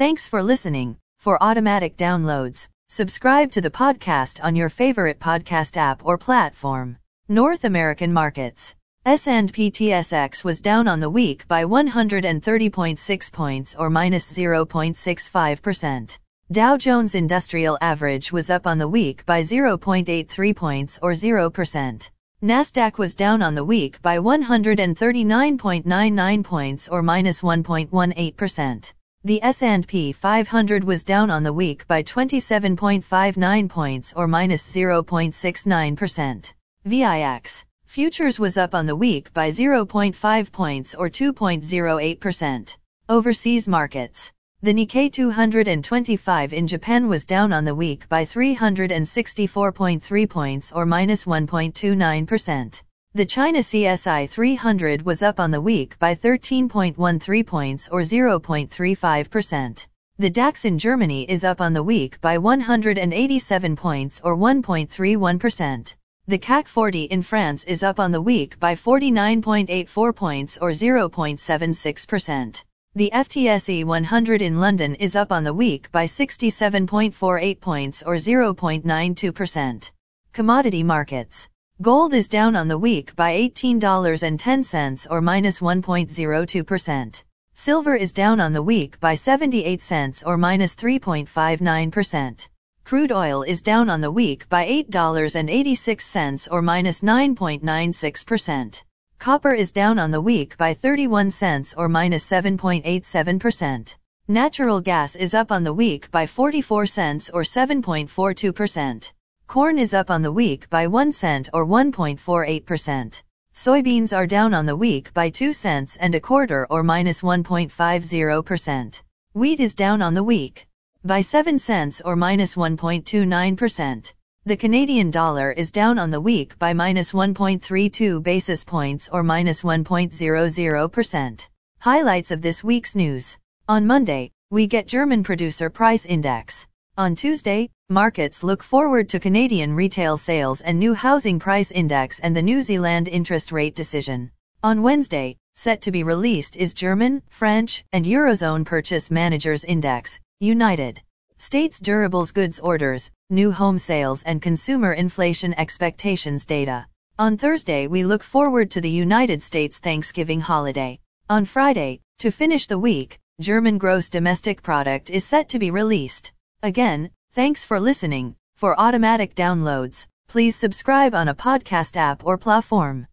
Thanks for listening. For automatic downloads, subscribe to the podcast on your favorite podcast app or platform. North American markets. S&P TSX was down on the week by 130.6 points or minus 0.65%. Dow Jones Industrial Average was up on the week by 0.83 points or 0%. Nasdaq was down on the week by 139.99 points or minus 1.18%. The S&P 500 was down on the week by 27.59 points or minus 0.69%. VIX Futures was up on the week by 0.5 points or 2.08%. Overseas markets. The Nikkei 225 in Japan was down on the week by 364.3 points or minus 1.29%. The China CSI 300 was up on the week by 13.13 points or 0.35%. The DAX in Germany is up on the week by 187 points or 1.31%. The CAC 40 in France is up on the week by 49.84 points or 0.76%. The FTSE 100 in London is up on the week by 67.48 points or 0.92%. Commodity markets. Gold is down on the week by $18.10 or minus 1.02%. Silver is down on the week by 78 cents or minus 3.59%. Crude oil is down on the week by $8.86 or minus 9.96%. Copper is down on the week by 31 cents or minus 7.87%. Natural gas is up on the week by 44 cents or 7.42%. Corn is up on the week by 1 cent or 1.48%. Soybeans are down on the week by 2 cents and a quarter or minus 1.50%. Wheat is down on the week by 7 cents or minus 1.29%. The Canadian dollar is down on the week by minus 1.32 basis points or minus 1.00%. Highlights of this week's news. On Monday, we get German producer price index. On Tuesday, markets look forward to Canadian retail sales and new housing price index and the New Zealand interest rate decision. On Wednesday, set to be released is German, French, and Eurozone Purchase Managers Index, United States durables goods orders, new home sales and consumer inflation expectations data. On Thursday we look forward to the United States Thanksgiving holiday. On Friday, to finish the week, German gross domestic product is set to be released. Again, thanks for listening. For automatic downloads, please subscribe on a podcast app or platform.